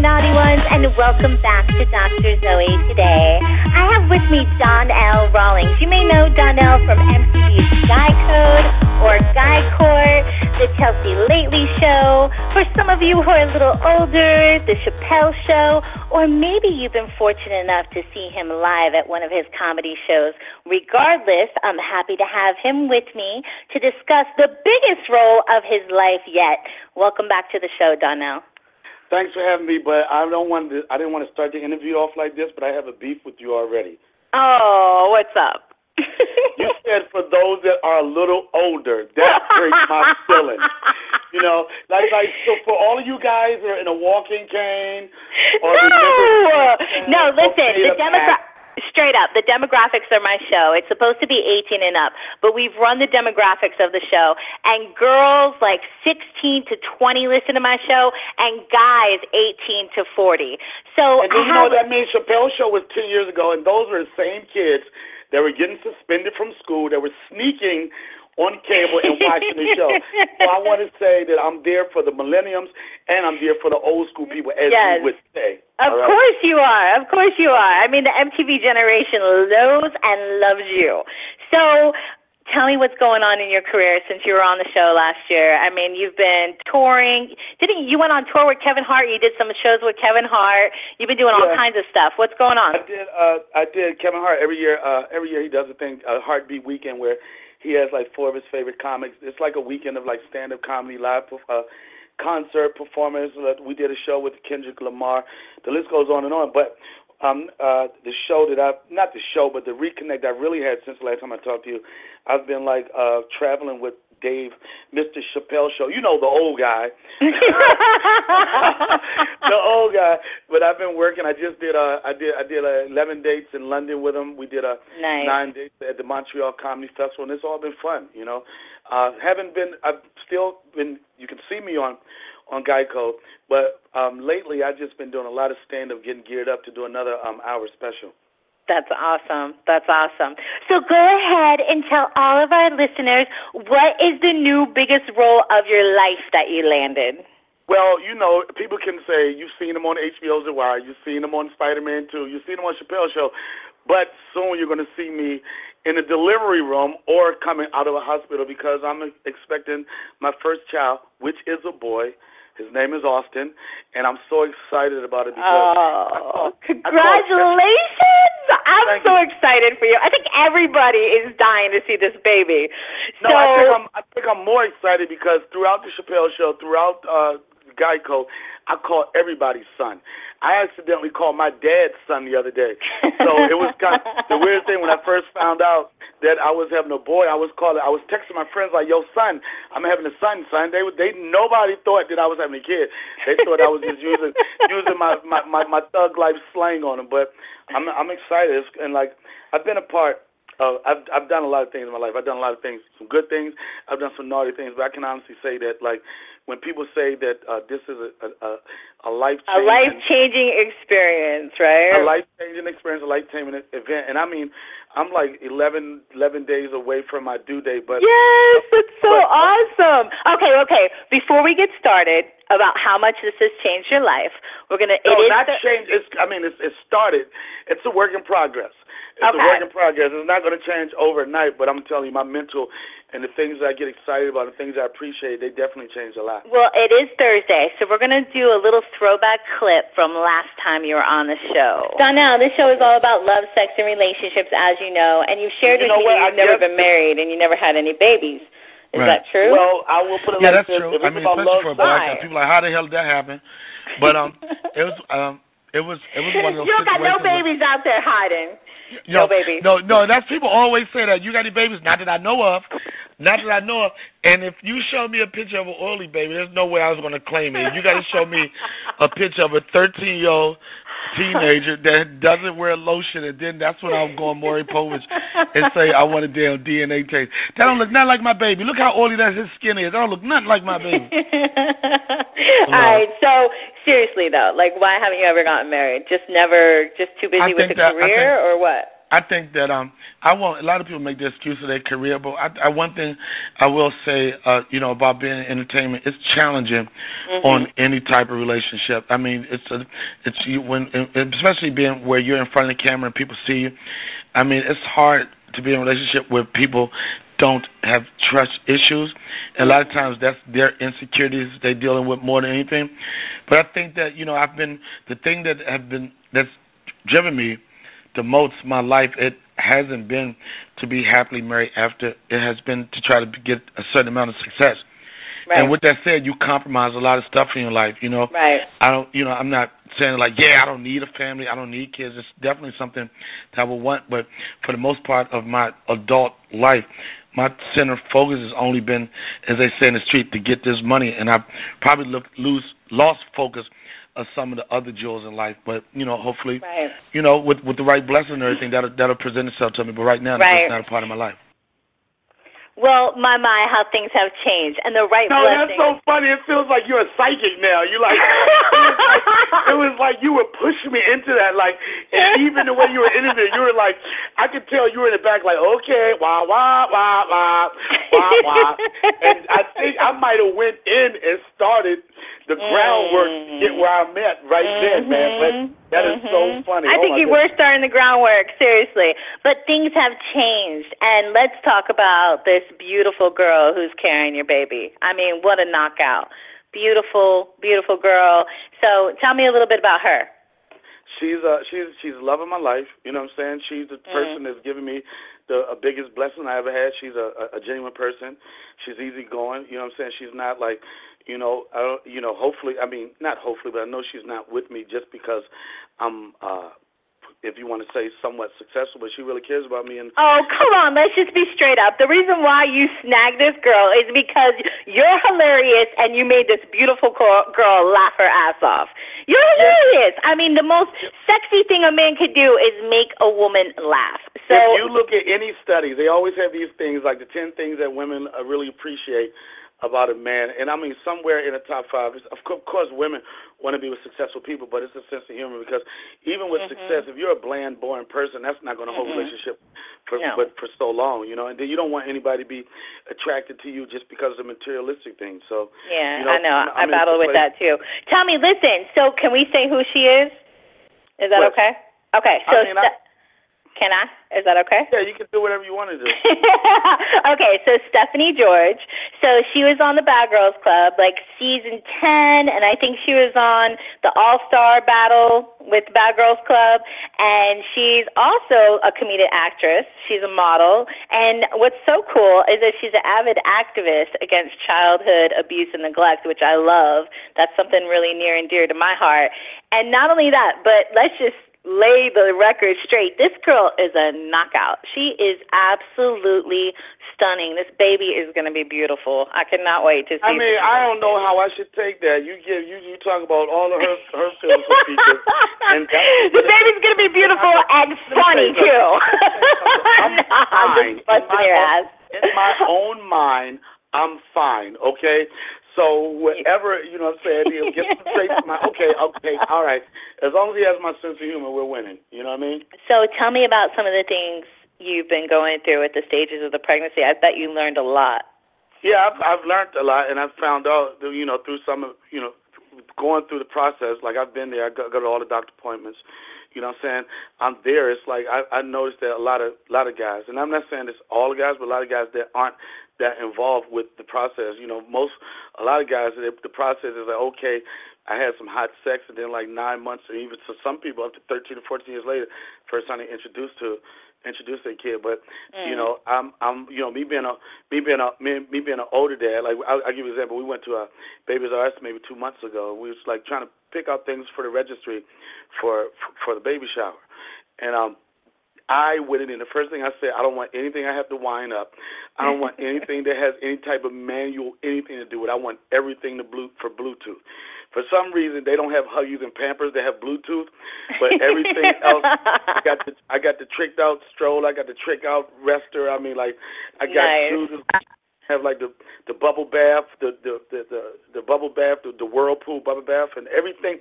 Naughty ones, and welcome back to Dr. Zoe today. I have with me Donnell Rawlings. You may know Donnell from MTV's Guy Code or Guy Court, The Chelsea Lately Show. For some of you who are a little older, The Chappelle Show, or maybe you've been fortunate enough to see him live at one of his comedy shows. Regardless, I'm happy to have him with me to discuss the biggest role of his life yet. Welcome back to the show, Donnell. Thanks for having me, but I don't want to. I didn't want to start the interview off like this, but I have a beef with you already. Oh, what's up? you said for those that are a little older, that hurts my feelings. You know, like like so for all of you guys that are in a walking cane or no, no. Listen, the Democrat. Straight up, the demographics are my show. It's supposed to be 18 and up, but we've run the demographics of the show, and girls like 16 to 20 listen to my show, and guys 18 to 40. So And do you know what that means? Chappelle's show was 10 years ago, and those were the same kids that were getting suspended from school, that were sneaking on cable and watching the show. So I want to say that I'm there for the millenniums and I'm there for the old school people, as Yes. you would say. Of right? course you are. Of course you are. I mean, the MTV generation knows and loves you. So, tell me what's going on in your career since you were on the show last year. I mean, you've been touring. Didn't you went on tour with Kevin Hart? You did some shows with Kevin Hart. You've been doing all kinds of stuff. What's going on? I did. Uh, I did. Kevin Hart every year. Uh, every year he does a thing, a Hart Beat Weekend, where he has like four of his favorite comics. It's like a weekend of like stand-up comedy, live uh, concert performers. We did a show with Kendrick Lamar. The list goes on and on. But um, uh, the show that I've not the show, but the reconnect I really had since the last time I talked to you, I've been like uh, traveling with Dave, Mr. Chappelle show. You know the old guy. the old guy. But I've been working. I just did a, I did I did uh, eleven dates in London with him. We did a Nice. nine dates at the Montreal Comedy Festival and it's all been fun, you know. Uh haven't been I've still been you can see me on on Geico, but um lately I've just been doing a lot of stand up getting geared up to do another um hour special. That's awesome. That's awesome. So go ahead and tell all of our listeners what is the new biggest role of your life that you landed? Well, you know, people can say you've seen him on HBO's The Wire, you've seen him on Spider-Man 2, you've seen him on Chappelle's Show, but soon you're going to see me in a delivery room or coming out of a hospital because I'm expecting my first child, which is a boy. His name is Austin, and I'm so excited about it because Oh, congratulations! I'm Thank so you. excited for you. I think everybody is dying to see this baby. No, so, I think I'm I think I'm more excited because throughout the Chappelle show, throughout uh Geico, I call everybody son. I accidentally called my dad's son the other day. So it was kind of the weird thing when I first found out that I was having a boy. I was calling. I was texting my friends like, "Yo, son, I'm having a son, son." They they nobody thought that I was having a kid. They thought I was just using using my my my, my thug life slang on them. But I'm I'm excited and like I've been a part. Uh, I've I've done a lot of things in my life. I've done a lot of things, some good things. I've done some naughty things, but I can honestly say that like when people say that uh, this is a a, a, life a life changing experience, right? a life changing experience, a life changing event, and I mean I'm like 11, 11 days away from my due date, but Yes, it's so But- awesome. Okay, okay. Before we get started about how much this has changed your life, we're gonna. no, it is not the- change. It's I mean it's it started. It's a work in progress. It's Okay. a work in progress. It's not going to change overnight, but I'm telling you, my mental and the things that I get excited about, the things I appreciate, they definitely changed a lot. Well, it is Thursday, so we're going to do a little throwback clip from last time you were on the show. Donnell, this show is all about love, sex, and relationships, as you know, and you've shared You with me what? you've I never been married and you never had any babies. Is Right. that true? Well, I will put it Yeah, like that's this. true. If I mean, about especially love, for a black guy, people are like, how the hell did that happen? But um, it was um, it was it was one of those you don't got no situations where- babies out there hiding. No know, babies. No, no, that's people always say that. You got any babies? Not that I know of. Not that I know of. And if you show me a picture of an oily baby, there's no way I was going to claim it. You got to show me a picture of a 13-year-old teenager that doesn't wear lotion, and then that's when I'm going Maury Povich and say I want a damn DNA test. That don't look nothing like my baby. Look how oily that his skin is. That don't look nothing like my baby. All right. So seriously though, like, why haven't you ever gotten married? Just never, just too busy I with that- career, think- or what? I think that um I won't. A lot of people make the excuse of their career, but I, I one thing I will say, uh, you know, about being in entertainment, it's challenging on any type of relationship. I mean, it's a, it's you when, especially being where you're in front of the camera and people see you. I mean, it's hard to be in a relationship where people don't have trust issues. And a lot of times that's their insecurities they're dealing with more than anything. But I think that, you know, I've been, the thing that have been, that's driven me the most my life, it hasn't been to be happily married after. It has been to try to get a certain amount of success. Right. And with that said, you compromise a lot of stuff in your life, you know. Right. I don't, you know, I'm not saying like, yeah, I don't need a family, I don't need kids. It's definitely something that I would want, but for the most part of my adult life, my center focus has only been, as they say in the street, to get this money, and I probably look, lose, lost focus of some of the other jewels in life. But you know, hopefully, Right. you know, with with the right blessing and everything, that'll that'll present itself to me. But right now, Right. that's not a part of my life. Well, my my, how things have changed, and the right No, blessing. that's so funny. It feels like you're a psychic now. You like it was like it was like you were pushing me into that. Like, and even the way you were interviewing, you were like, I could tell you were in the back, like, okay, wah wah wah wah wah wah. And I think I might have went in and started the groundwork to get where I'm at right then, man. But that is so Mhm. funny. I Oh think you goodness. were starting the groundwork, seriously. But things have changed, and let's talk about this beautiful girl who's carrying your baby. I mean, what a knockout! Beautiful, beautiful girl. So, tell me a little bit about her. she's uh she's she's loving my life. You know what I'm saying? She's the person that's given me the uh, biggest blessing I ever had. She's a, a, a genuine person. She's easygoing. You know what I'm saying? She's not like, you know, I you know. Hopefully, I mean, not hopefully, but I know she's not with me just because I'm. uh if you want to say somewhat successful, but she really cares about me and Oh, come on, let's just be straight up. The reason why you snagged this girl is because you're hilarious and you made this beautiful girl laugh her ass off. You're hilarious. I mean, the most sexy thing a man could do is make a woman laugh. So, if you look at any studies, they always have these things like the ten things that women uh, really appreciate about a man. And I mean, somewhere in the top five, is, of co- of course, women want to be with successful people, but it's a sense of humor because even with mm-hmm. success, if you're a bland, boring person, that's not going to hold a relationship for No. but for so long, you know. And then you don't want anybody to be attracted to you just because of materialistic things. So yeah, you know, I know. I'm- I battle with that too. Tell me, listen, so can we say who she is? Is that What? okay? Okay, I so mean, I- can I? Is that okay? yeah, you can do whatever you want to do. okay, so Stephanie George. So she was on the Bad Girls Club, like season 10, and I think she was on the All Star Battle with Bad Girls Club. And she's also a comedic actress. She's a model. And what's so cool is that she's an avid activist against childhood abuse and neglect, which I love. That's something really near and dear to my heart. And not only that, but let's just lay the record straight. This girl is a knockout. She is absolutely stunning. This baby is going to be beautiful. I cannot wait to see. I mean, I don't know how I should take that. You give you you talk about all of her her physical features, and that, the baby's going to be beautiful and funny too. I'm I'm fine. just busting your own, ass. in my own mind, I'm fine. Okay. So whatever you know, what I'm saying, he'll get straight to my okay, okay, all right. As long as he has my sense of humor, we're winning. You know what I mean? So tell me about some of the things you've been going through at the stages of the pregnancy. I bet you learned a lot. Yeah, I've, I've learned a lot, and I've found out, you know, through some of, you know, going through the process. Like I've been there, I go, go to all the doctor appointments. You know what I'm saying? I'm there. It's like I, I noticed that a lot of, a lot of guys, and I'm not saying it's all the guys, but a lot of guys that aren't that involved with the process. You know, most, a lot of guys, the, process is like, okay, I had some hot sex, and then like nine months, or even to some people up to 13 or 14 years later, first time they introduced to introduce their kid. But you know, I'm I'm you know me being a me being a me, me being an older dad. Like I'll, I'll give you an example. We went to a Babies R Us maybe two months ago. We was like trying to pick out things for the registry for for the baby shower, and um. I went in, and the first thing I said, I don't want anything I have to wind up. I don't want anything that has any type of manual, anything to do with. it. I want everything to blue for Bluetooth. For some reason, they don't have Huggies and Pampers. They have Bluetooth, but everything else, I got the I got the tricked out stroll. I got the trick out rester. I mean, like I got Nice. shoes. Have like the the bubble bath, the the the the, the bubble bath, the, the whirlpool bubble bath, and everything,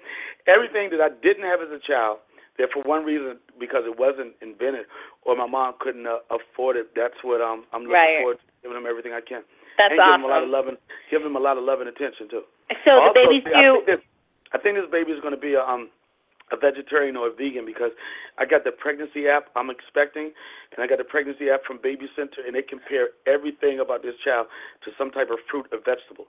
everything that I didn't have as a child. That for one reason, because it wasn't invented, or my mom couldn't uh, afford it. That's what um, I'm looking Right. forward to giving them everything I can. That's and giving them a lot of awesome. love and giving them a lot of love and attention too. So the Also, baby's I due. think this, I think this baby is going to be a um a vegetarian or a vegan because I got the pregnancy app I'm expecting, and I got the pregnancy app from Baby Center, and they compare everything about this child to some type of fruit or vegetable,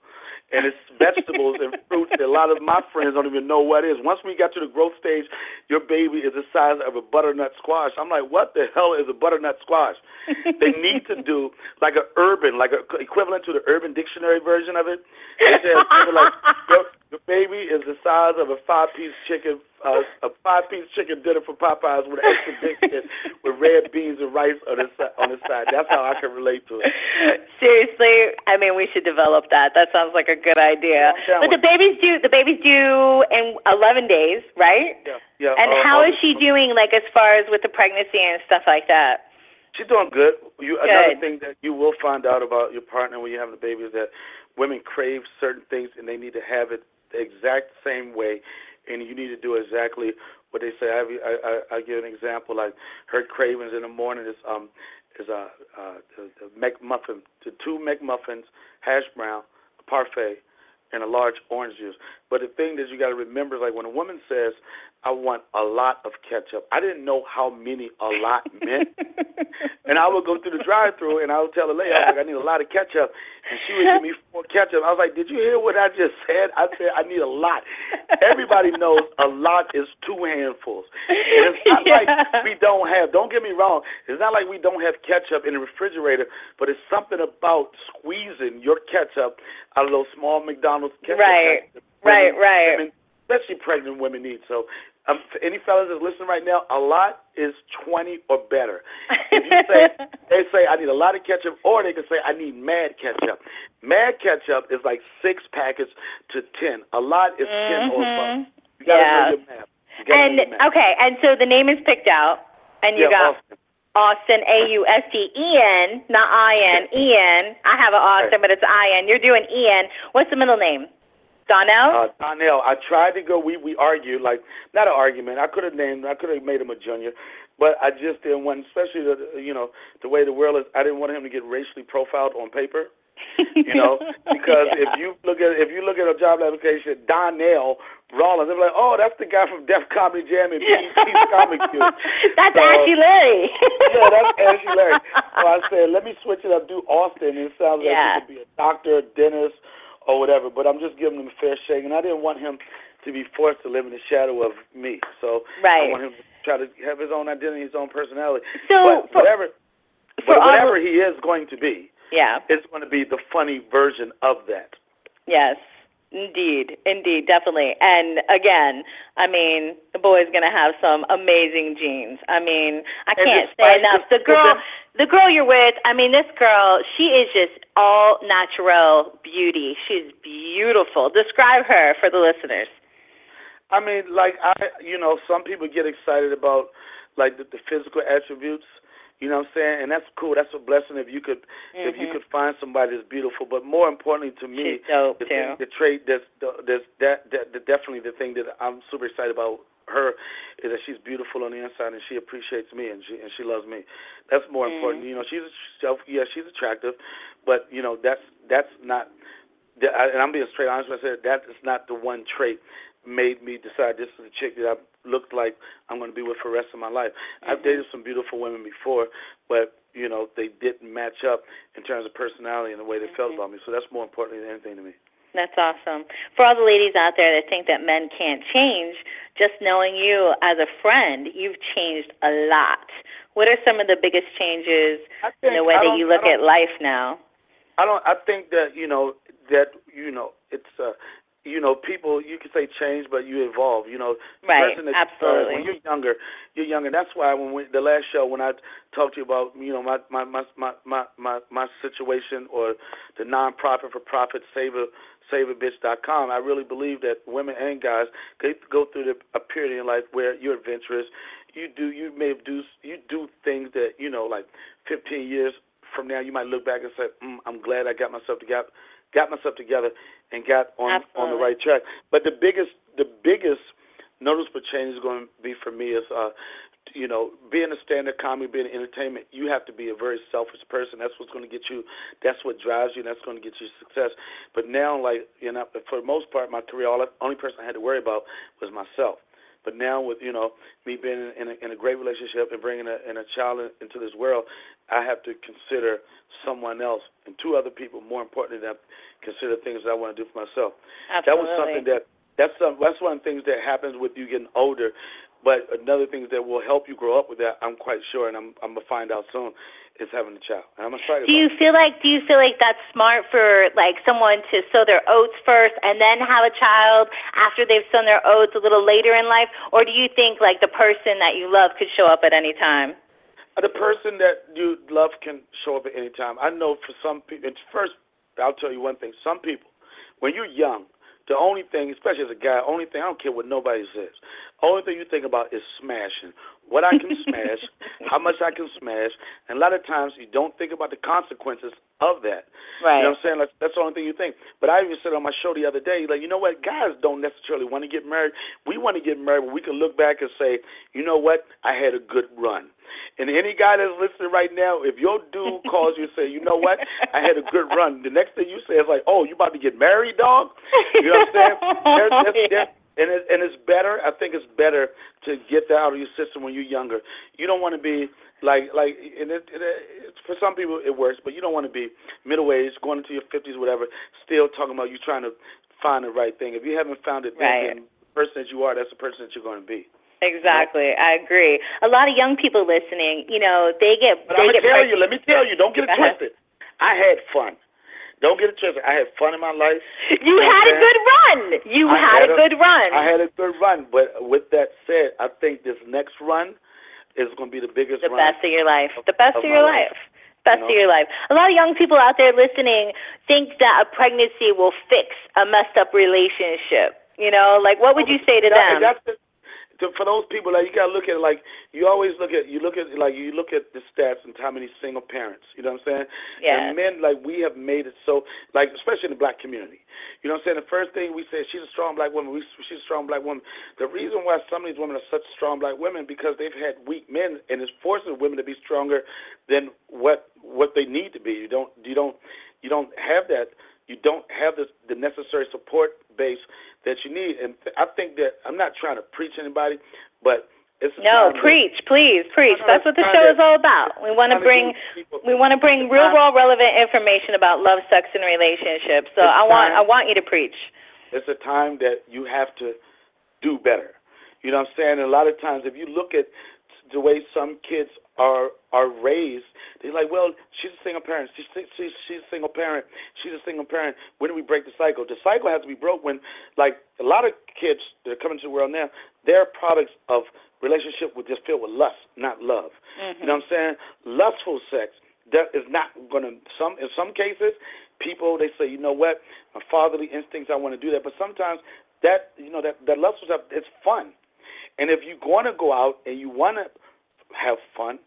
and it's vegetables and fruits that a lot of my friends don't even know what is. Once we got to the growth stage, your baby is the size of a butternut squash. I'm like, what the hell is a butternut squash? they need to do like a urban, like a equivalent to the Urban Dictionary version of it. They said like your, your baby is the size of a five-piece chicken, uh, a five-piece chicken dinner for Popeyes with extra bacon, with red beans and rice on the si- on the side. That's how I can relate to it. Seriously, I mean, we should develop that. That sounds like a good idea. I'm But the baby's due. The baby's due in 11 days, right? Yeah, yeah. And how uh, is she doing, like as far as with the pregnancy and stuff like that? She's doing good. You, Good. Another thing that you will find out about your partner when you have a baby is that women crave certain things and they need to have it the exact same way, and you need to do exactly what they say. I, I, I, give an example like her cravings in the morning is um is a uh, the, the McMuffin, the two McMuffins, hash brown, a parfait, and a large orange juice. But the thing that you got to remember is like when a woman says, "I want a lot of ketchup," I didn't know how many a lot meant. And I would go through the drive-through, and I would tell the lady, I was like, I need a lot of ketchup, and she would give me four ketchup. I was like, Did you hear what I just said? I said I need a lot. Everybody knows a lot is two handfuls. And it's not Yeah. like we don't have. Don't get me wrong. It's not like we don't have ketchup in the refrigerator, but it's something about squeezing your ketchup out of those small McDonald's ketchup. Right. that Right, right. especially pregnant women need. So, um, for any fellas that's listening right now, a lot is twenty or better. If you say they say I need a lot of ketchup, or they can say I need mad ketchup. Mad ketchup is like six packets to ten. A lot is ten or above. Mhm. You gotta Yeah. know your math. You And know your math. okay, and so the name is picked out, and you yeah, got Austin. Austin A U S T E N, not I N. Ian. I have an Austin, Right. but it's I N. You're doing Ian. What's the middle name? Donnell. Uh, Donnell, I tried to go. We we argued like not an argument. I could have named. I could have made him a junior, but I just didn't want. Especially the you know the way the world is. I didn't want him to get racially profiled on paper. You know, because if you look at if you look at a job application, Donnell Rawlings, they're like, oh, that's the guy from Def Comedy Jam and BET's Comic View. That's So- Ashy Larry. yeah, that's Ashy Larry. So I said, let me switch it up, do Austin. It sounds like Yeah. he could be a doctor, dentist, or whatever. But I'm just giving him a fair shake, and I didn't want him to be forced to live in the shadow of me. So Right. I want him to try to have his own identity, his own personality. So, but for- whatever, for but whatever he is going to be, yeah. it's going to be the funny version of that. Yes. Indeed, indeed, definitely. And again, I mean, the boy's gonna have some amazing genes. I mean, I And can't despite say enough. the- The girl, the girl you're with, I mean, this girl, she is just all natural beauty. She's beautiful. Describe her for the listeners. I mean, like I, you know, some people get excited about like the, the physical attributes. You know what I'm saying? And that's cool. That's a blessing if you could if you Mhm. could find somebody that's beautiful. But more importantly to me, dope the, thing, the trait that's the, that's that, that, that definitely the thing that I'm super excited about her is that she's beautiful on the inside and she appreciates me and she and she loves me. That's more Mm. important. You know, she's self. Yeah, she's attractive, but you know that's that's not. And I'm being straight honest with you. That is not the one trait made me decide this is the chick that I looked like I'm going to be with for the rest of my life. I've dated some beautiful women before, but you know they didn't match up in terms of personality and the way they felt about me. So that's more important than anything to me. That's awesome. For all the ladies out there that think that men can't change, just knowing you as a friend, you've changed a lot. What are some of the biggest changes in the way that you look at life now? I don't. I think that you know that you know it's uh, you know, people you can say change, but you evolve. You know, right? Person that absolutely. You, uh, when you're younger, you're younger. That's why when we, the last show when I talked to you about you know my my my my my my, my situation or the nonprofit for profit saver saveabitch.com, I really believe that women and guys they go through the, a period in life where you're adventurous. You do you may do you do things that you know like 15 years from now you might look back and say, mm, I'm glad I got myself together got myself together and got on Absolutely. on the right track. But the biggest the biggest noticeable change is going to be for me is uh you know, being a stand-up comedy, being entertainment, you have to be a very selfish person. That's what's going to get you. That's what drives you. And that's going to get you success. But now, like you know, for the most part, my career, all the only person I had to worry about was myself. But now, with you know me being in a, in a great relationship and bringing a, in a child into this world, I have to consider someone else and two other people more important than consider things that I want to do for myself. Absolutely. That was something that that's some that's one of the things that happens with you getting older. But another thing that will help you grow up with that, I'm quite sure, and I'm I'm gonna find out soon, is having a child. And I'm gonna try excited. Do you feel like do you feel like that's smart for like someone to sow their oats first and then have a child after they've sown their oats a little later in life, or do you think like the person that you love could show up at any time? The person that you love can show up at any time. I know for some people. First, I'll tell you one thing. Some people, when you're young, the only thing, especially as a guy, only thing I don't care what nobody says. Only thing you think about is smashing. What I can smash, how much I can smash, and a lot of times you don't think about the consequences of that. Right. You know what I'm saying? Like, that's the only thing you think. But I even said on my show the other day, like, you know what? Guys don't necessarily want to get married. We want to get married, but we can look back and say, you know what? I had a good run. And any guy that's listening right now, if your dude calls you and say, you know what, I had a good run, the next thing you say is like, oh, you about to get married, dog? You know what I'm saying? There's, there's, there's, and it, and it's better. I think it's better to get that out of your system when you're younger. You don't want to be like like and it, it, it, for some people it works, but you don't want to be middle aged, going into your fifties, whatever, still talking about you trying to find the right thing. If you haven't found it, right. then the person that you are, that's the person that you're going to be. Exactly, I agree. A lot of young people listening, you know, they get. But I'm gonna tell you. Let me tell you. Don't get it twisted. I had fun. Don't get it twisted. I had fun in my life. You had a good run. You I had, had a a- good run. I had a good run, but with that said, I think this next run is going to be the biggest the best of your life. The best of of your my life. Best of your life. A lot of young people out there listening think that a pregnancy will fix a messed up relationship. You know, like what would oh, you say to That- them? That's the, to, for those people, like you gotta look at it like you always look at you look at like you look at the stats and how many single parents. You know what I'm saying? Yeah. And men like we have made it so like especially in the black community. You know what I'm saying? The first thing we say, she's a strong black woman. We, she's a strong black woman. The reason why some of these women are such strong black women because they've had weak men, and it's forcing women to be stronger than what what they need to be. You don't you don't you don't have that. You don't have the the necessary support base that you need. And I think that I'm not trying to preach anybody, but it's no, time preach, please, preach. No, no, That's what the show time is all about. We want to bring we want to bring real, time- raw, relevant information about love, sex, and relationships. So I want I want you to preach. It's a time that you have to do better. You know what I'm saying? And a lot of times, if you look at the way some kids are are raised, they're like, well, she's a single parent. She's she's she's a single parent. She's a single parent. When do we break the cycle? The cycle has to be broke when, like, a lot of kids that are coming to the world now, they're products of relationship with just filled with lust, not love. You mm-hmm. know what I'm saying? Lustful sex that is not going to some in some cases people they say you know what my fatherly instincts I want to do that but sometimes that you know that that lustful stuff it's fun and if you're going to go out and you want to have fun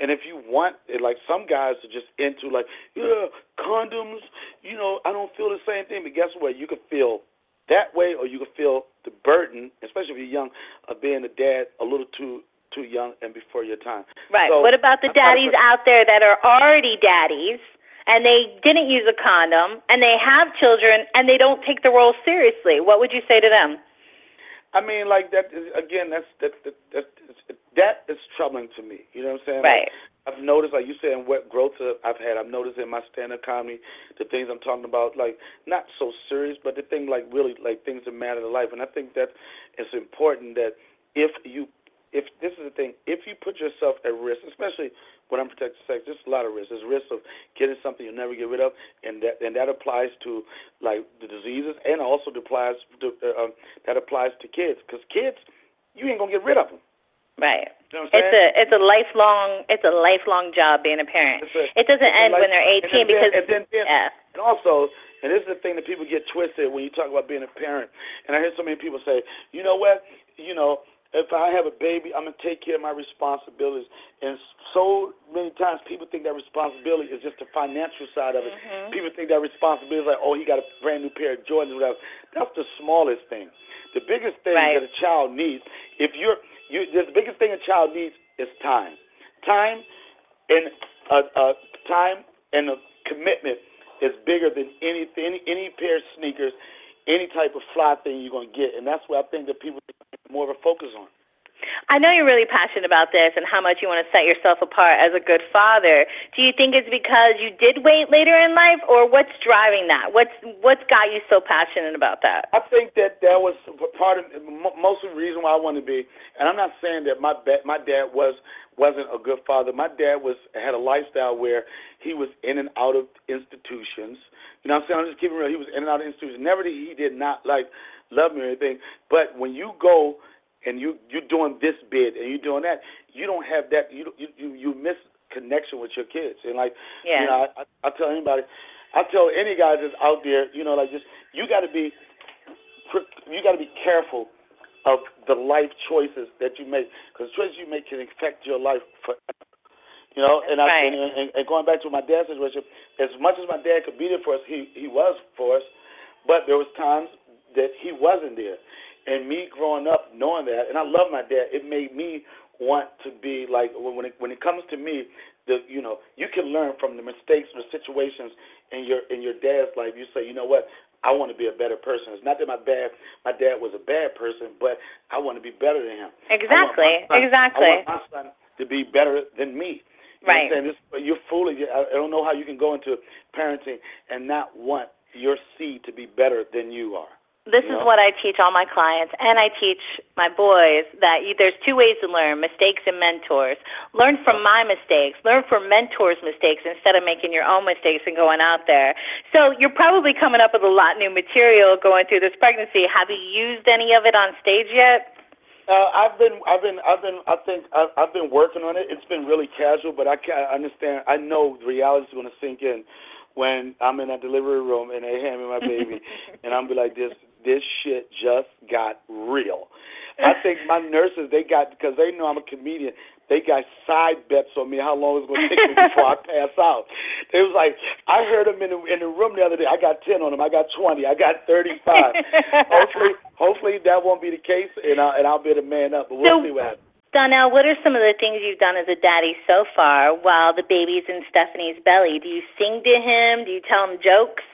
and if you want like some guys are just into like yeah condoms you know I don't feel the same thing but guess what you can feel that way or you can feel the burden especially if you're young of being a dad a little too too young and before your time Right. So, what about the daddies out there that are already daddies and they didn't use a condom and they have children and they don't take the role seriously? What would you say to them? I mean, like that is, again. That's that that that is, that is troubling to me. You know what I'm saying? Right. Like, I've noticed, like you said, what growth I've had. I've noticed in my stand-up comedy, the things I'm talking about, like not so serious, but the thing like really like things that matter to life. And I think that it's important that if you if this is the thing, if you put yourself at risk, especially when I'm sex, there's a lot of risk. There's risk of getting something you'll never get rid of, and that and that applies to like the diseases, and also applies to, uh, um, that applies to kids, because kids, you ain't gonna get rid of them. Right. You know it's a it's a lifelong it's a lifelong job being a parent. A, it doesn't end life, when they're 18 and then, because and then, then, yeah. And also, and this is the thing that people get twisted when you talk about being a parent. And I hear so many people say, you know what, you know, if I have a baby, I'm gonna take care of my responsibilities. And so many times people think that responsibility is just the financial side of it. Mm-hmm. People think that responsibility is like, oh, he got a brand new pair of Jordans or whatever. That's the smallest thing. The biggest thing right. that a child needs, if you're, you, the biggest thing a child needs is time. Time and uh, uh, time and a commitment is bigger than any any any pair of sneakers, any type of fly thing you're gonna get, and that's what I think that people more of a focus on. I know you're really passionate about this and how much you want to set yourself apart as a good father. Do you think it's because you did wait later in life, or what's driving that? What's what's got you so passionate about that? I think that that was part of most of the reason why I wanted to be. And I'm not saying that my my dad was wasn't a good father. My dad was had a lifestyle where he was in and out of institutions. You know what I'm saying? I'm just keeping real. He was in and out of institutions. Never did he did not like love me or anything. But when you go and you you're doing this bid and you're doing that, you don't have that. You you you, miss connection with your kids. And like yeah. you know, I, I, I tell anybody, I tell any guys that's out there, you know, like just you got to be you got to be careful of the life choices that you make, because choices you make can affect your life forever. You know, and right. I and, and, and going back to my dad's situation, as much as my dad could be there for us, he he was for us, but there was times that he wasn't there. And me growing up knowing that, and I love my dad, it made me want to be like when it when it comes to me, the you know you can learn from the mistakes or the situations in your in your dad's life. You say, you know what, I want to be a better person. It's not that my dad my dad was a bad person, but I want to be better than him. Exactly. son, exactly. I want my son to be better than me. You right. Know what I'm saying? This, you're fooling. I don't know how you can go into parenting and not want your seed to be better than you are. This is what I teach all my clients, and I teach my boys that you, there's two ways to learn: mistakes and mentors. Learn from my mistakes. Learn from mentors' mistakes instead of making your own mistakes and going out there. So you're probably coming up with a lot new material going through this pregnancy. Have you used any of it on stage yet? Uh, I've been, I've been, I've been, I think I've, I've been working on it. It's been really casual, but I can understand. I know the reality is going to sink in when I'm in that delivery room and they hand me my baby, and I'm be like, this, this shit just got real. I think my nurses they got because they know I'm a comedian. They got side bets on me how long it's going to take me before I pass out. It was like I heard them in the in the room the other day. I got ten on them. I got twenty. I got thirty five. hopefully, hopefully that won't be the case, and I and I'll be the man up. But we'll so, see what happens. Donnell, what are some of the things you've done as a daddy so far while the baby's in Stephanie's belly? Do you sing to him? Do you tell him jokes?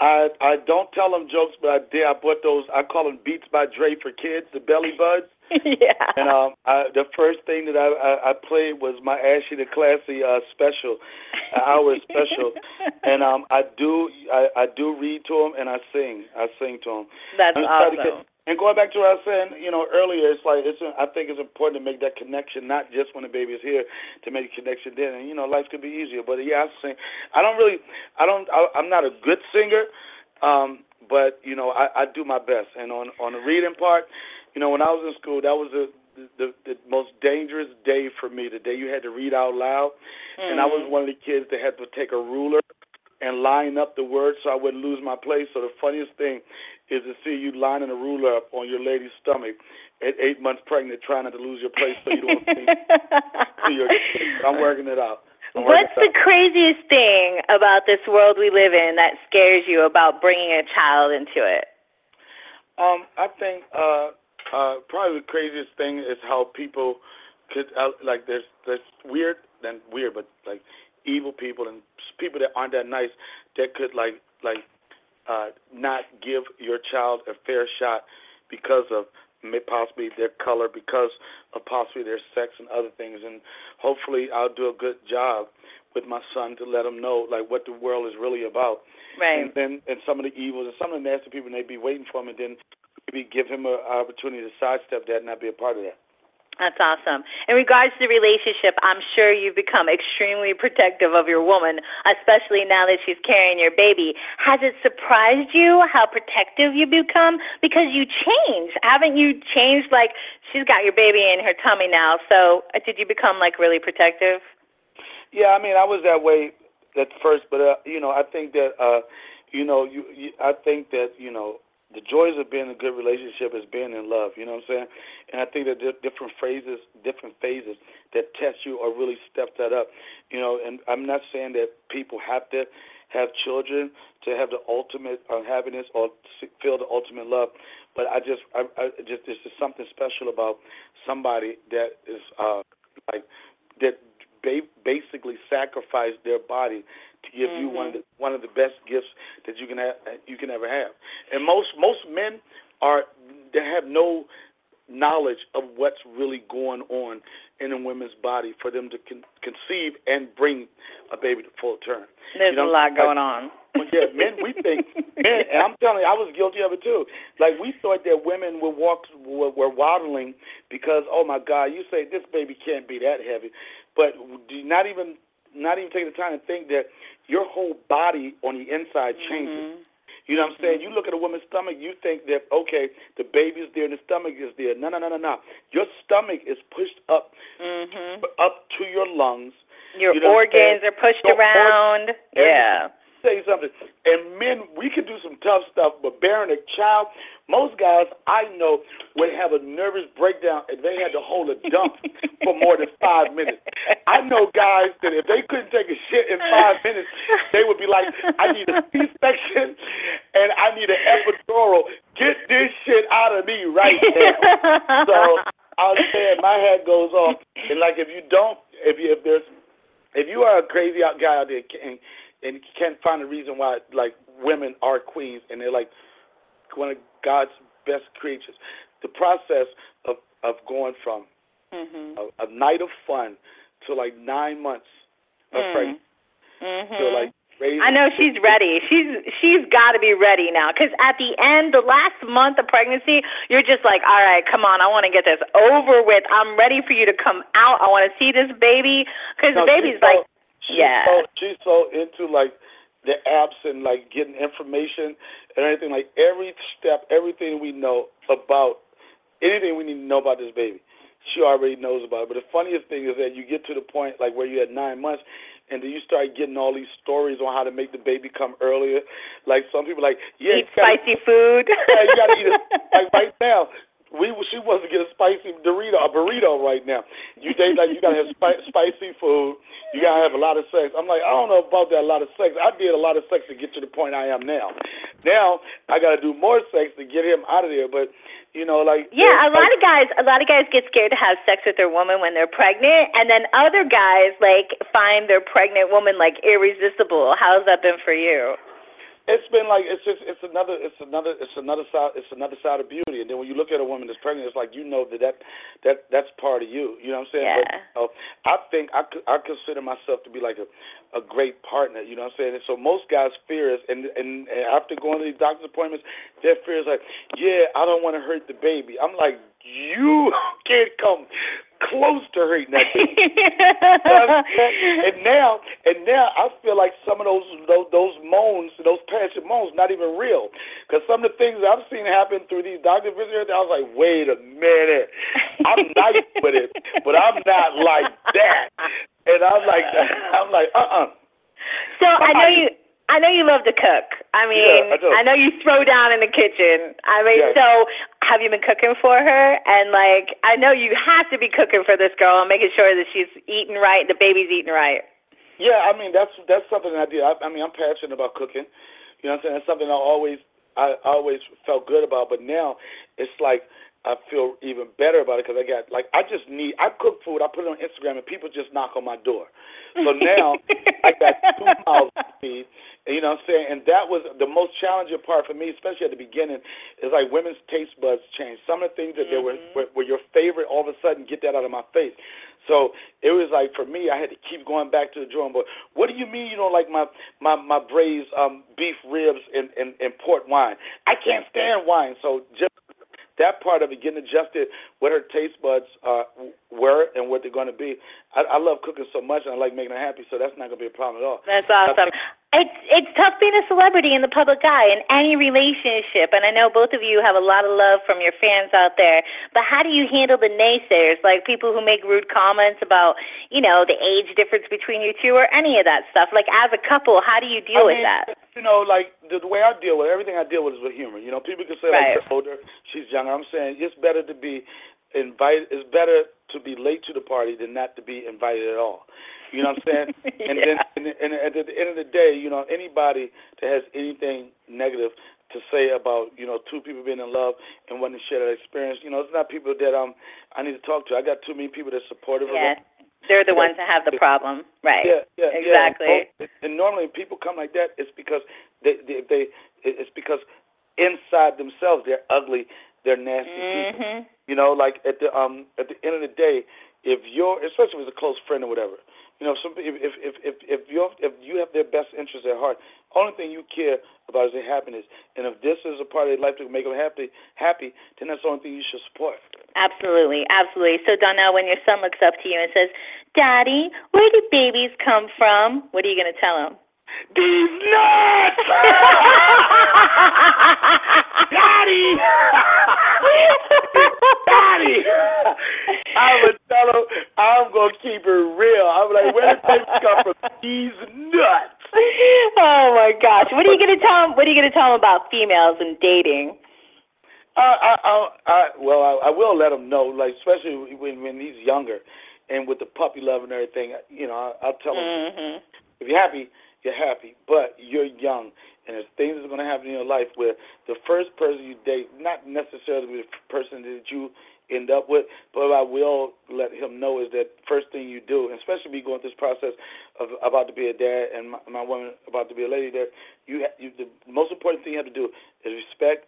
I I don't tell them jokes, but I did. I bought those. I call them Beats by Dre for kids, the Belly Buds. yeah. And um, I, the first thing that I, I I played was my Ashy the Classy uh, special, uh, hour special, and um, I do I, I do read to them and I sing. I sing to them. That's awesome. And going back to what I was saying, you know, earlier, it's like it's. I think it's important to make that connection, not just when the baby is here, to make a connection then. And you know, life could be easier. But yeah, I sing. I don't really. I don't. I, I'm not a good singer, um, but you know, I, I do my best. And on on the reading part, you know, when I was in school, that was the the, the most dangerous day for me. The day you had to read out loud, mm-hmm. and I was one of the kids that had to take a ruler and line up the words so I wouldn't lose my place. So the funniest thing is to see you lining a ruler up on your lady's stomach at eight months pregnant, trying not to lose your place so you don't see, see your kids. I'm working it out. I'm What's the out. craziest thing about this world we live in that scares you about bringing a child into it? Um, I think uh, uh, probably the craziest thing is how people could uh, like there's there's weird and weird, but like evil people and people that aren't that nice that could like like uh, not give your child a fair shot because of possibly their color, because of possibly their sex and other things. And hopefully, I'll do a good job with my son to let him know like what the world is really about. Right. And then and some of the evils and some of the nasty people may be waiting for him, and then maybe give him an opportunity to sidestep that and not be a part of that. That's awesome. In regards to the relationship, I'm sure you've become extremely protective of your woman, especially now that she's carrying your baby. Has it surprised you how protective you become? Because you changed. Haven't you changed? Like, she's got your baby in her tummy now. So, uh, did you become, like, really protective? Yeah, I mean, I was that way at first, but, uh, you know, I think that, uh, you know, you, you I think that, you know, the joys of being in a good relationship is being in love. You know what I'm saying? And I think that different phrases, different phases that test you or really step that up. You know, and I'm not saying that people have to have children to have the ultimate uh, happiness or feel the ultimate love, but I just, I, I just, there's just something special about somebody that is uh, like that ba- basically sacrificed their body to give mm-hmm. you one of the one of the best gifts that you can have, you can ever have. And most most men are they have no knowledge of what's really going on in a woman's body for them to con- conceive and bring a baby to full term. There's you know, a lot going like, on. yeah, men, we think men, and I'm telling you, I was guilty of it too. Like we thought that women would walk were, were waddling because, oh my God, you say this baby can't be that heavy, but do not even not even take the time to think that your whole body on the inside changes. Mm-hmm. You know what I'm saying? You look at a woman's stomach, you think that okay, the baby's there and the stomach is there. No, no, no, no, no. Your stomach is pushed up, mm-hmm. up to your lungs. Your you know organs are pushed your around. yeah you something. And men, we can do some tough stuff, but bearing a child, most guys I know would have a nervous breakdown if they had to hold a dump for more than five minutes. I know guys that if they couldn't take a shit in five minutes, they would be like, I need a C-section and I need an epidural. Get this shit out of me right now. so I was saying, my head goes off. And like, if you don't, if you, if there's, if you are a crazy out guy out there and and you can't find a reason why like women are queens and they're like one of God's best creatures. The process of of going from mm-hmm. a, a night of fun to like nine months of mm. pregnancy mm-hmm. to like I know she's ready. She's she's got to be ready now. Because at the end, the last month of pregnancy, you're just like, all right, come on, I want to get this over with. I'm ready for you to come out. I want to see this baby. Because no, the baby's like, she's yeah. So, she's so into like the apps and like getting information and everything. Like every step, everything we know about anything we need to know about this baby, she already knows about it. But the funniest thing is that you get to the point like where you had nine months. And then you start getting all these stories on how to make the baby come earlier. Like some people, like yeah, eat spicy food. yeah, you gotta eat it. Like right now, we she wants to get a spicy burrito, a burrito right now. You they like you gotta have spi- spicy food. You gotta have a lot of sex. I'm like I don't know about that a lot of sex. I did a lot of sex to get to the point I am now. Now I gotta do more sex to get him out of there. But you know, like yeah, a lot of guys, a lot of guys get scared to have sex with their woman when they're pregnant, and then other guys like find their pregnant woman like irresistible. How's that been for you? It's been like it's just it's another it's another it's another side it's another side of beauty. And then when you look at a woman that's pregnant, it's like you know that that that that's part of you. You know what I'm saying? Yeah. But, you know, I think I I consider myself to be like a a great partner. You know what I'm saying? And so most guys fear is and and, and after going to these doctor's appointments, their fear is like, yeah, I don't want to hurt the baby. I'm like, you can't come close to hurting that baby. and now, and now, I feel like some of those those, those moans, those passionate moans, not even real. Because some of the things I've seen happen through these doctor visits, I was like, wait a minute, I'm nice with it, but I'm not like that. And I'm like, I'm like, uh, uh-uh. uh So I know you. I know you love to cook. I mean, yeah, I, I, know you throw down in the kitchen. I mean, so have you been cooking for her? And like, I know you have to be cooking for this girl and making sure that she's eating right, the baby's eating right. Yeah, I mean that's that's something I do. I, I mean, I'm passionate about cooking. You know what I'm saying? That's something I always I always felt good about. But now it's like I feel even better about it because I got like I just need I cook food, I put it on Instagram, and people just knock on my door. So now I got two mouths to feed, you know what I'm saying? And that was the most challenging part for me, especially at the beginning, is like women's taste buds change. Some of the things that mm-hmm. they were, were were your favorite, all of a sudden get that out of my face. So it was like for me, I had to keep going back to the drawing board. What do you mean you don't like my my my braised um, beef ribs and, and and port wine? I can't stand wine, so just that part of it, getting adjusted what her taste buds uh, were and what they're going to be. I, I love cooking so much, and I like making her happy, so that's not going to be a problem at all. That's awesome. It's it's tough being a celebrity in the public eye in any relationship, and I know both of you have a lot of love from your fans out there. But how do you handle the naysayers, like people who make rude comments about, you know, the age difference between you two, or any of that stuff? Like as a couple, how do you deal I with mean, that? You know, like the, the way I deal with it, everything I deal with is with humor. You know, people can say Right. like she's older, she's younger. I'm saying it's better to be invited. It's better to be late to the party than not to be invited at all. You know what I'm saying? And then, and, and at the end of the day, you know, anybody that has anything negative to say about you know two people being in love and wanting to share that experience, you know, it's not people that um I need to talk to. I got too many people that's supportive of Yes, it. they're the ones that have the problem, right? Yeah, yeah, exactly. Yeah. And, and normally, people come like that, it's because they, they, they, it's because inside themselves they're ugly, they're nasty people. Mhm. You know, like at the um at the end of the day, if you're, especially if it's a close friend or whatever, you know, some if if if if, if you if you have their best interests at heart, the only thing you care about is their happiness. And if this is a part of their life to make them happy, happy, then that's the only thing you should support. Absolutely, absolutely. So Donnell, when your son looks up to you and says, "Daddy, where do babies come from?" What are you going to tell him? These nuts, Daddy, Daddy. I would tell him I'm gonna keep it real. I'm like, where did babies come from? These nuts. oh my gosh! What are you going to tell him? What are you going to tell him about females and dating? I, I, I, I well, I, I will let him know, like especially when when he's younger, and with the puppy love and everything. You know, I, I'll tell him Mhm. if you're happy, you're happy, but you're young, and there's things that's going to happen in your life where the first person you date, not necessarily the person that you end up with, but what I will let him know is that first thing you do, especially me going through this process of about to be a dad and my, my woman about to be a lady, that you, you the most important thing you have to do is respect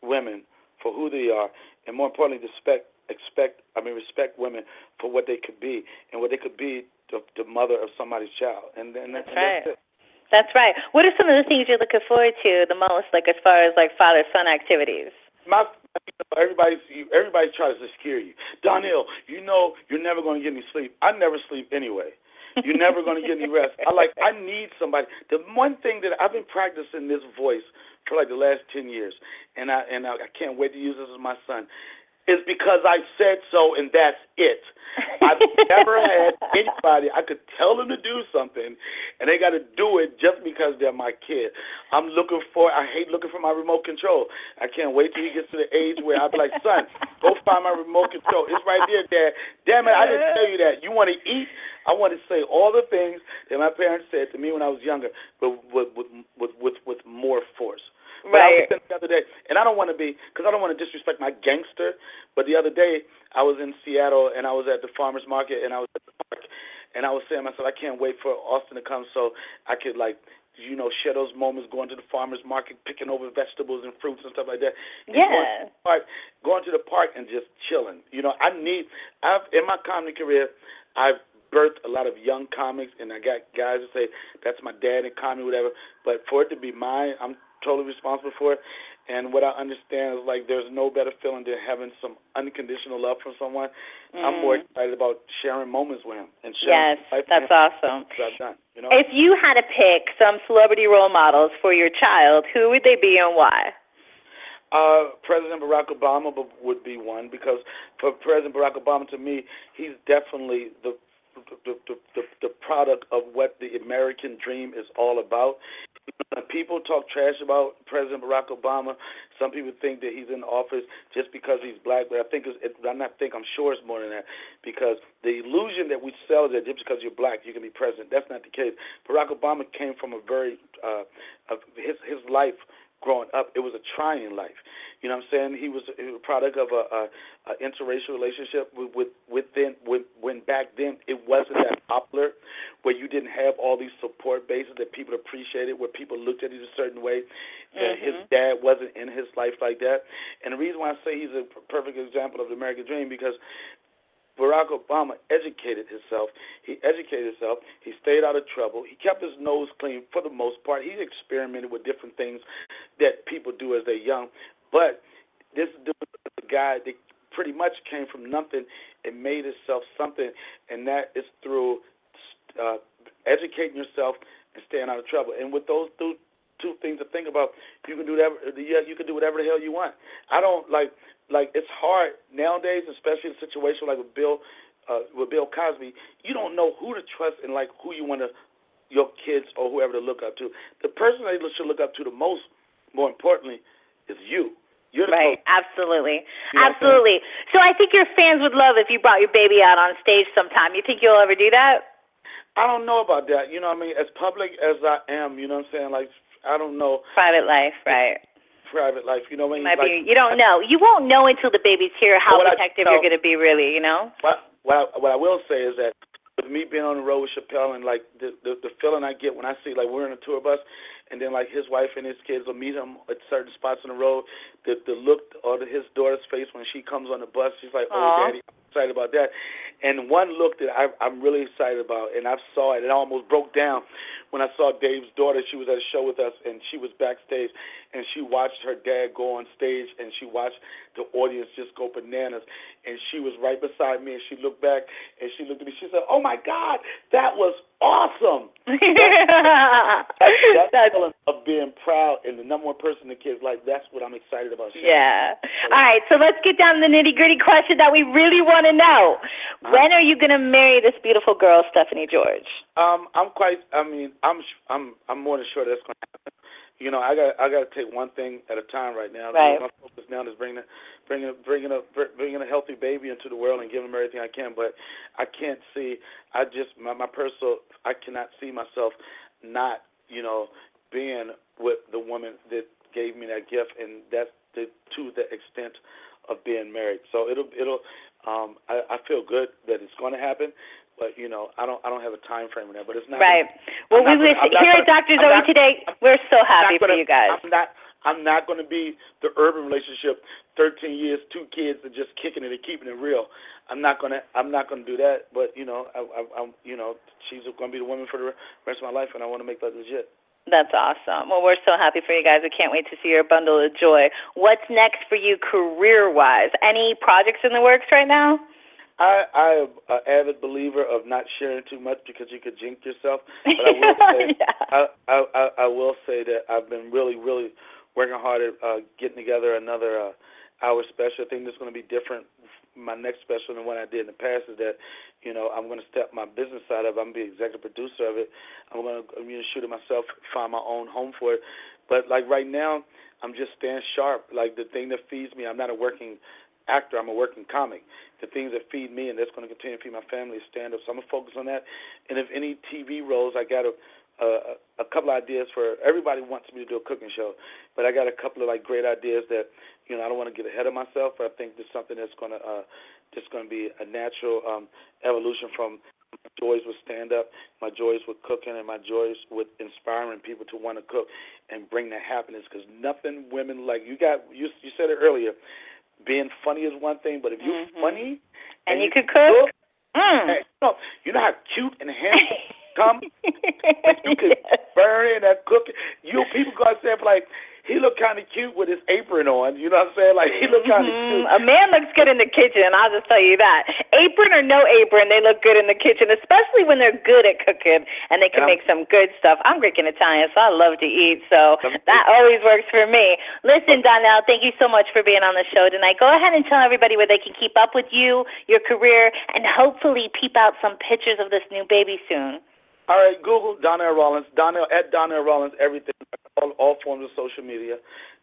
women for who they are, and more importantly, respect expect I mean respect women for what they could be and what they could be the, the mother of somebody's child, and then That's and right. That's it. That's right. What are some of the things you're looking forward to the most, like as far as like father son activities? My everybody's everybody tries to scare you. Donnell, you know you're never going to get any sleep. I never sleep anyway. You're never going to get any rest. I like I need somebody. The one thing that I've been practicing this voice for like the last ten years, and I and I, I can't wait to use this as my son. Is because I said so, and that's it. I've never had anybody I could tell them to do something, and they got to do it just because they're my kid. I'm looking for. I hate looking for my remote control. I can't wait till he gets to the age where I'll be like, son, go find my remote control. It's right there, Dad. Damn it, I didn't tell you that. You want to eat? I want to say all the things that my parents said to me when I was younger, but with with with with, with more force. But I was Right. thinking the other day, and I don't want to be, because I don't want to disrespect my gangster. But the other day, I was in Seattle, and I was at the farmers market, and I was at the park, and I was saying to myself, I can't wait for Austin to come so I could like, you know, share those moments going to the farmers market, picking over vegetables and fruits and stuff like that. And Going to Yeah. the park, going to the park and just chilling. You know, I need. I've in my comedy career, I've birthed a lot of young comics, and I got guys that say that's my dad in comedy, whatever. But for it to be mine, I'm totally responsible for it. And what I understand is like there's no better feeling than having some unconditional love from someone. I'm more Mm. excited about sharing moments with him and sharing Yes, that's awesome. that done. You know, If you had to pick some celebrity role models for your child, who would they be and why? Uh, President Barack Obama would be one because for President Barack Obama, to me, he's definitely the the, the, the, the product of what the American dream is all about. When people talk trash about President Barack Obama, some people think that he's in office just because he's black, but I think it's, it, I'm not think I'm sure it's more than that because the illusion that we sell is that just because you're black you can be president. That's not the case. Barack Obama came from a very uh, of his his life growing up, it was a trying life. You know what I'm saying? He was he was a product of a, a, a interracial relationship with, with within when when back then it wasn't that popular, where you didn't have all these support bases that people appreciated, where people looked at it a certain way. That his Mhm. dad wasn't in his life like that, and the reason why I say he's a perfect example of the American dream because Barack Obama educated himself. He educated himself. He stayed out of trouble. He kept his nose clean for the most part. He experimented with different things that people do as they're young. But this dude is a guy that pretty much came from nothing and made himself something, and that is through uh, educating yourself and staying out of trouble. And with those two two things to think about, you can do. Yeah, you can do whatever the hell you want. I don't like like it's hard nowadays, especially in a situation like with Bill uh, with Bill Cosby. You don't know who to trust and like who you want to your kids or whoever to look up to. The person they should look up to the most, more importantly, is you. You're right, absolutely, you know absolutely. So I think your fans would love if you brought your baby out on stage sometime. You think you'll ever do that? I don't know about that. You know, what I mean, as public as I am, you know what I'm saying. Like, I don't know. Private life, right? Private life, you know I mean. Might like, you don't know. You won't know until the baby's here how protective I, you're going to be, really. You know. What what I, what I will say is that with me being on the road with Chappelle and like the, the the feeling I get when I see like we're in a tour bus and then like his wife and his kids will meet him at certain spots on the road. The the look the, his daughter's face when she comes on the bus, she's like, "Oh, Aww. daddy." I'm excited about that. And one look that I, I'm really excited about, and I saw it, and I almost broke down when I saw Dave's daughter. She was at a show with us, and she was backstage, and she watched her dad go on stage, and she watched the audience just go bananas. And she was right beside me, and she looked back, and she looked at me. She said, "Oh my God, that was awesome!" that's, that, that feeling of being proud and the number one person the kids like. That's what I'm excited about. Sharing. Yeah. All right, so let's get down to the nitty gritty question that we really want to know. When are you going to marry this beautiful girl, Stephanie George? Um, I'm quite. I mean, I'm. I'm. I'm more than sure that's going to happen. You know, I got. I got to take one thing at a time right now. Right. My now is bringing, bringing, bringing a, bringing a healthy baby into the world and giving him everything I can. But I can't see. I just my, my personal. I cannot see myself not. You know, being with the woman that gave me that gift, and that's the to the extent of being married. So it'll it'll um, I, I feel good that it's going to happen, but you know, I don't I don't have a time frame in that. But it's not right. Gonna, well, we wish here at Dr. Zoe today. We're so happy gonna, for you guys. I'm not. I'm not going to be the urban relationship, 13 years, two kids, and just kicking it and keeping it real. I'm not going to. I'm not going to do that. But you know, I, I, I'm. You know, she's going to be the woman for the rest of my life, and I want to make that legit. That's awesome. Well, we're so happy for you guys. We can't wait to see your bundle of joy. What's next for you career wise? Any projects in the works right now? I I am an avid believer of not sharing too much because you could jinx yourself. But I will say yeah. I, I I I will say that I've been really really working hard at uh, getting together another uh, hour special. I think this is going to be different. My next special than what I did in the past is that, you know, I'm going to step my business side of. I'm going to be executive producer of it. I'm going to I'm going to shoot it myself, find my own home for it. But like right now, I'm just staying sharp. Like the thing that feeds me, I'm not a working actor. I'm a working comic. The things that feed me and that's going to continue to feed my family is stand up. So I'm gonna focus on that. And if any TV roles, I got a a, a couple of ideas for everybody wants me to do a cooking show, but I got a couple of like great ideas that you know I don't want to get ahead of myself. But I think there's something that's gonna uh, just gonna be a natural um, evolution from my joys with stand up, my joys with cooking, and my joys with inspiring people to want to cook and bring that happiness. Because nothing women like you got. You you said it earlier being funny is one thing, but if you're mm-hmm. funny and, and you, you could cook, mm. hey, you, know, you know how cute and handsome come, you could yes. burn it and cook it. You people gonna say like he looked kind of cute with his apron on. You know what I'm saying? Like he looked kind of mm-hmm. cute. A man looks good in the kitchen. I'll just tell you that. Apron or no apron, they look good in the kitchen, especially when they're good at cooking and they can and make some good stuff. I'm Greek and Italian, so I love to eat. So that always works for me. Listen, Donnell, thank you so much for being on the show tonight. Go ahead and tell everybody where they can keep up with you, your career, and hopefully peep out some pictures of this new baby soon. All right, Google Donnell Rawlings, Donnell at Donnell Rawlings, everything, all, all forms of social media,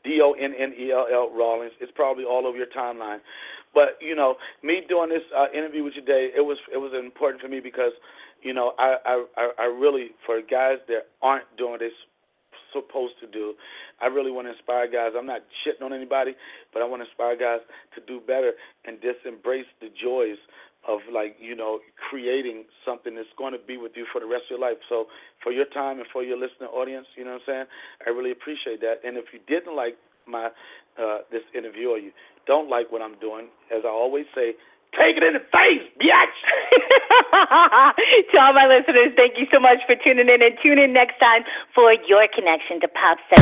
D O N N E L L Rawlings. It's probably all over your timeline. But you know, me doing this uh, interview with you today, it was it was important for me because, you know, I I I really for guys that aren't doing they're supposed to do, I really want to inspire guys. I'm not shitting on anybody, but I want to inspire guys to do better and just embrace the joys of like you know creating something that's going to be with you for the rest of your life. So for your time and for your listening audience, you know what I'm saying? I really appreciate that. And if you didn't like my uh, this interview or you don't like what I'm doing, as I always say, take it in the face, bitch. to all my listeners, thank you so much for tuning in, and tune in next time for your connection to pop sex.